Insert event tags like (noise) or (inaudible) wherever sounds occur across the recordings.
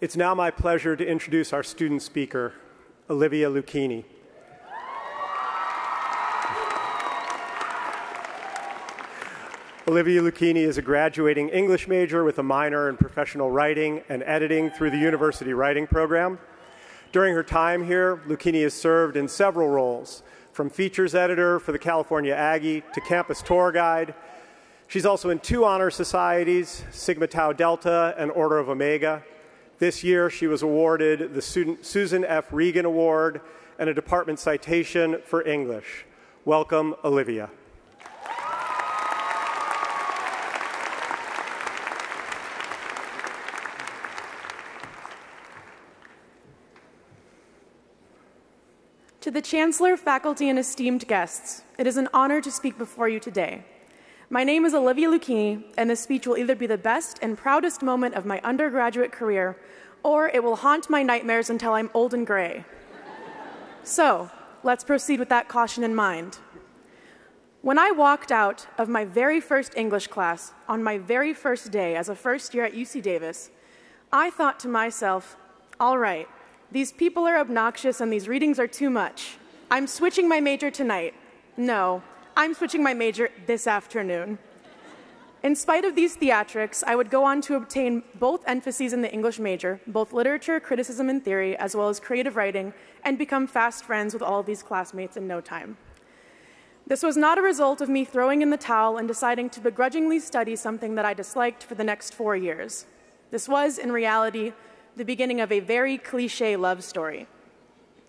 It's now my pleasure to introduce our student speaker, Olivia Luchini. Olivia Luchini is a graduating English major with a minor in professional writing and editing through the University Writing Program. During her time here, Luchini has served in several roles, from features editor for the California Aggie to campus tour guide. She's also in two honor societies, Sigma Tau Delta and Order of Omega. This year, she was awarded the Susan F. Regan Award and a department citation for English. Welcome, Olivia. To the Chancellor, faculty, and esteemed guests, it is an honor to speak before you today. My name is Olivia Luchini, and this speech will either be the best and proudest moment of my undergraduate career, or it will haunt my nightmares until I'm old and gray. so, let's proceed with that caution in mind. When I walked out of my very first English class on my very first day as a first year at UC Davis, I thought to myself, all right, these people are obnoxious and these readings are too much. I'm switching my major tonight. No, I'm switching my major this afternoon. In spite of these theatrics, I would go on to obtain both emphases in the English major, both literature, criticism, and theory, as well as creative writing, and become fast friends with all of these classmates in no time. This was not a result of me throwing in the towel and deciding to begrudgingly study something that I disliked for the next four years. This was, in reality, the beginning of a very cliche love story.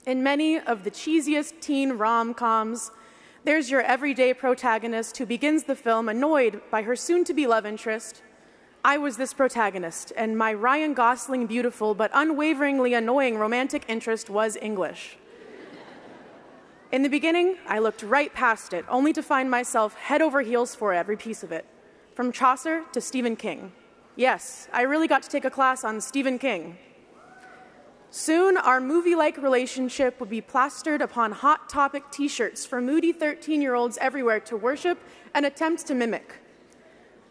In many of the cheesiest teen rom coms, there's your everyday protagonist who begins the film annoyed by her soon to be love interest. I was this protagonist, and my Ryan Gosling beautiful but unwaveringly annoying romantic interest was English. In the beginning, I looked right past it, only to find myself head over heels for every piece of it, from Chaucer to Stephen King. Yes, I really got to take a class on Stephen King. Soon, our movie like relationship would be plastered upon hot topic t shirts for moody 13 year olds everywhere to worship and attempt to mimic.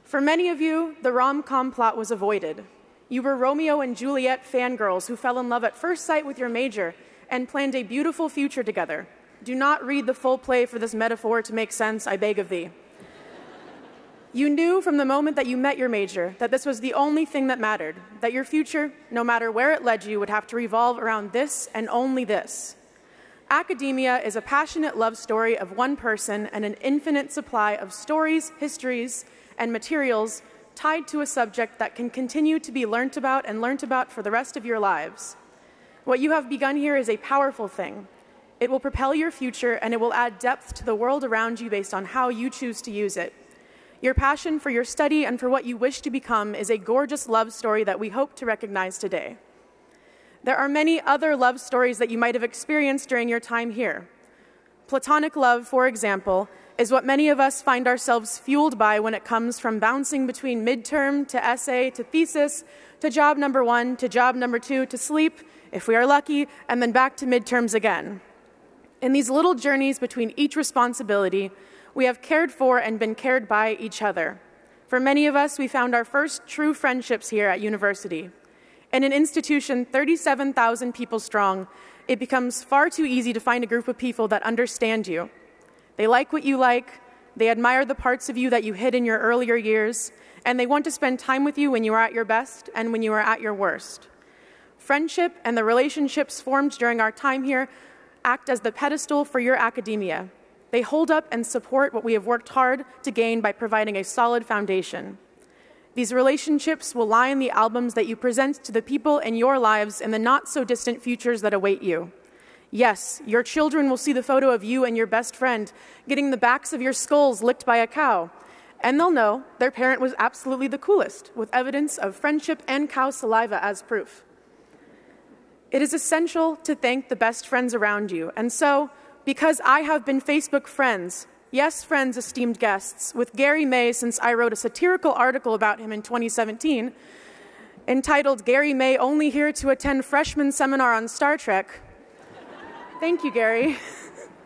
For many of you, the rom com plot was avoided. You were Romeo and Juliet fangirls who fell in love at first sight with your major and planned a beautiful future together. Do not read the full play for this metaphor to make sense, I beg of thee. You knew from the moment that you met your major that this was the only thing that mattered, that your future, no matter where it led you, would have to revolve around this and only this. Academia is a passionate love story of one person and an infinite supply of stories, histories, and materials tied to a subject that can continue to be learnt about and learnt about for the rest of your lives. What you have begun here is a powerful thing. It will propel your future and it will add depth to the world around you based on how you choose to use it. Your passion for your study and for what you wish to become is a gorgeous love story that we hope to recognize today. There are many other love stories that you might have experienced during your time here. Platonic love, for example, is what many of us find ourselves fueled by when it comes from bouncing between midterm to essay to thesis to job number one to job number two to sleep, if we are lucky, and then back to midterms again. In these little journeys between each responsibility, we have cared for and been cared by each other. For many of us, we found our first true friendships here at university. In an institution 37,000 people strong, it becomes far too easy to find a group of people that understand you. They like what you like, they admire the parts of you that you hid in your earlier years, and they want to spend time with you when you are at your best and when you are at your worst. Friendship and the relationships formed during our time here act as the pedestal for your academia. They hold up and support what we have worked hard to gain by providing a solid foundation. These relationships will lie in the albums that you present to the people in your lives in the not so distant futures that await you. Yes, your children will see the photo of you and your best friend getting the backs of your skulls licked by a cow, and they'll know their parent was absolutely the coolest, with evidence of friendship and cow saliva as proof. It is essential to thank the best friends around you, and so because I have been Facebook friends, yes, friends, esteemed guests, with Gary May since I wrote a satirical article about him in 2017 entitled Gary May Only Here to Attend Freshman Seminar on Star Trek. Thank you, Gary.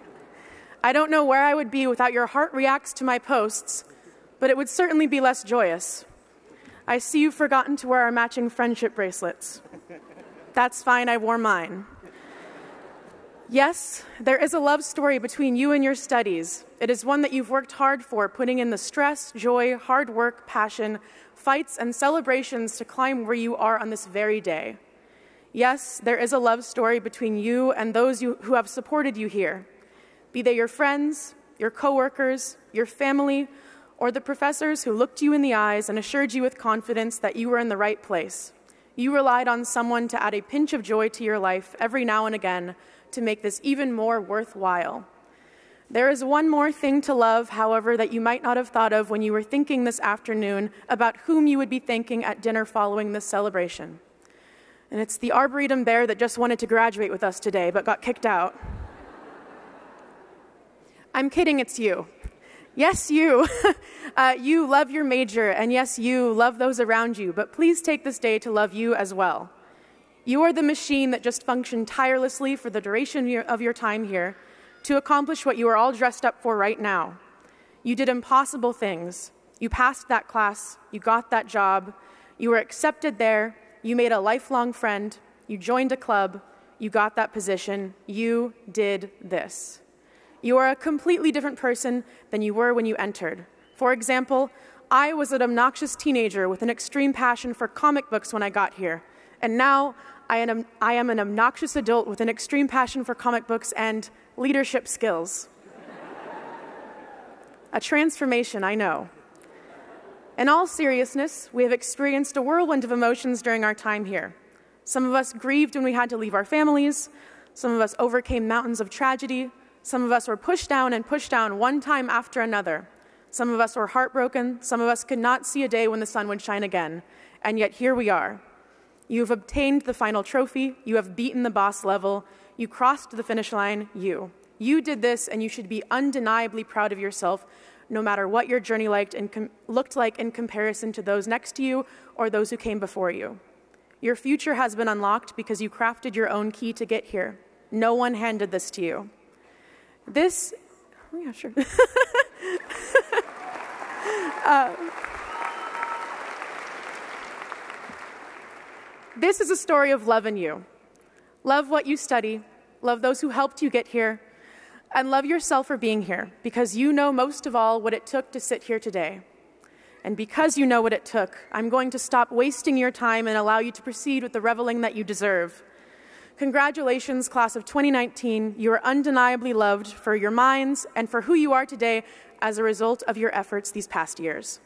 (laughs) I don't know where I would be without your heart reacts to my posts, but it would certainly be less joyous. I see you've forgotten to wear our matching friendship bracelets. That's fine, I wore mine. Yes, there is a love story between you and your studies. It is one that you've worked hard for, putting in the stress, joy, hard work, passion, fights, and celebrations to climb where you are on this very day. Yes, there is a love story between you and those you, who have supported you here, be they your friends, your coworkers, your family, or the professors who looked you in the eyes and assured you with confidence that you were in the right place. You relied on someone to add a pinch of joy to your life every now and again to make this even more worthwhile. There is one more thing to love, however, that you might not have thought of when you were thinking this afternoon about whom you would be thanking at dinner following this celebration. And it's the Arboretum bear that just wanted to graduate with us today but got kicked out. (laughs) I'm kidding, it's you. Yes, you. (laughs) uh, you love your major, and yes, you love those around you, but please take this day to love you as well. You are the machine that just functioned tirelessly for the duration of your time here to accomplish what you are all dressed up for right now. You did impossible things. You passed that class, you got that job, you were accepted there, you made a lifelong friend, you joined a club, you got that position, you did this. You are a completely different person than you were when you entered. For example, I was an obnoxious teenager with an extreme passion for comic books when I got here, and now I am, I am an obnoxious adult with an extreme passion for comic books and leadership skills. a transformation, I know. In all seriousness, we have experienced a whirlwind of emotions during our time here. Some of us grieved when we had to leave our families. Some of us overcame mountains of tragedy. Some of us were pushed down and pushed down one time after another. Some of us were heartbroken. Some of us could not see a day when the sun would shine again. And yet here we are. You have obtained the final trophy. You have beaten the boss level. You crossed the finish line. You. You did this, and you should be undeniably proud of yourself no matter what your journey liked and com- looked like in comparison to those next to you or those who came before you. Your future has been unlocked because you crafted your own key to get here. No one handed this to you. This, oh yeah, sure. (laughs) uh, this is a story of love in you. Love what you study, love those who helped you get here, and love yourself for being here because you know most of all what it took to sit here today. And because you know what it took, I'm going to stop wasting your time and allow you to proceed with the reveling that you deserve. Congratulations, class of 2019. You are undeniably loved for your minds and for who you are today as a result of your efforts these past years.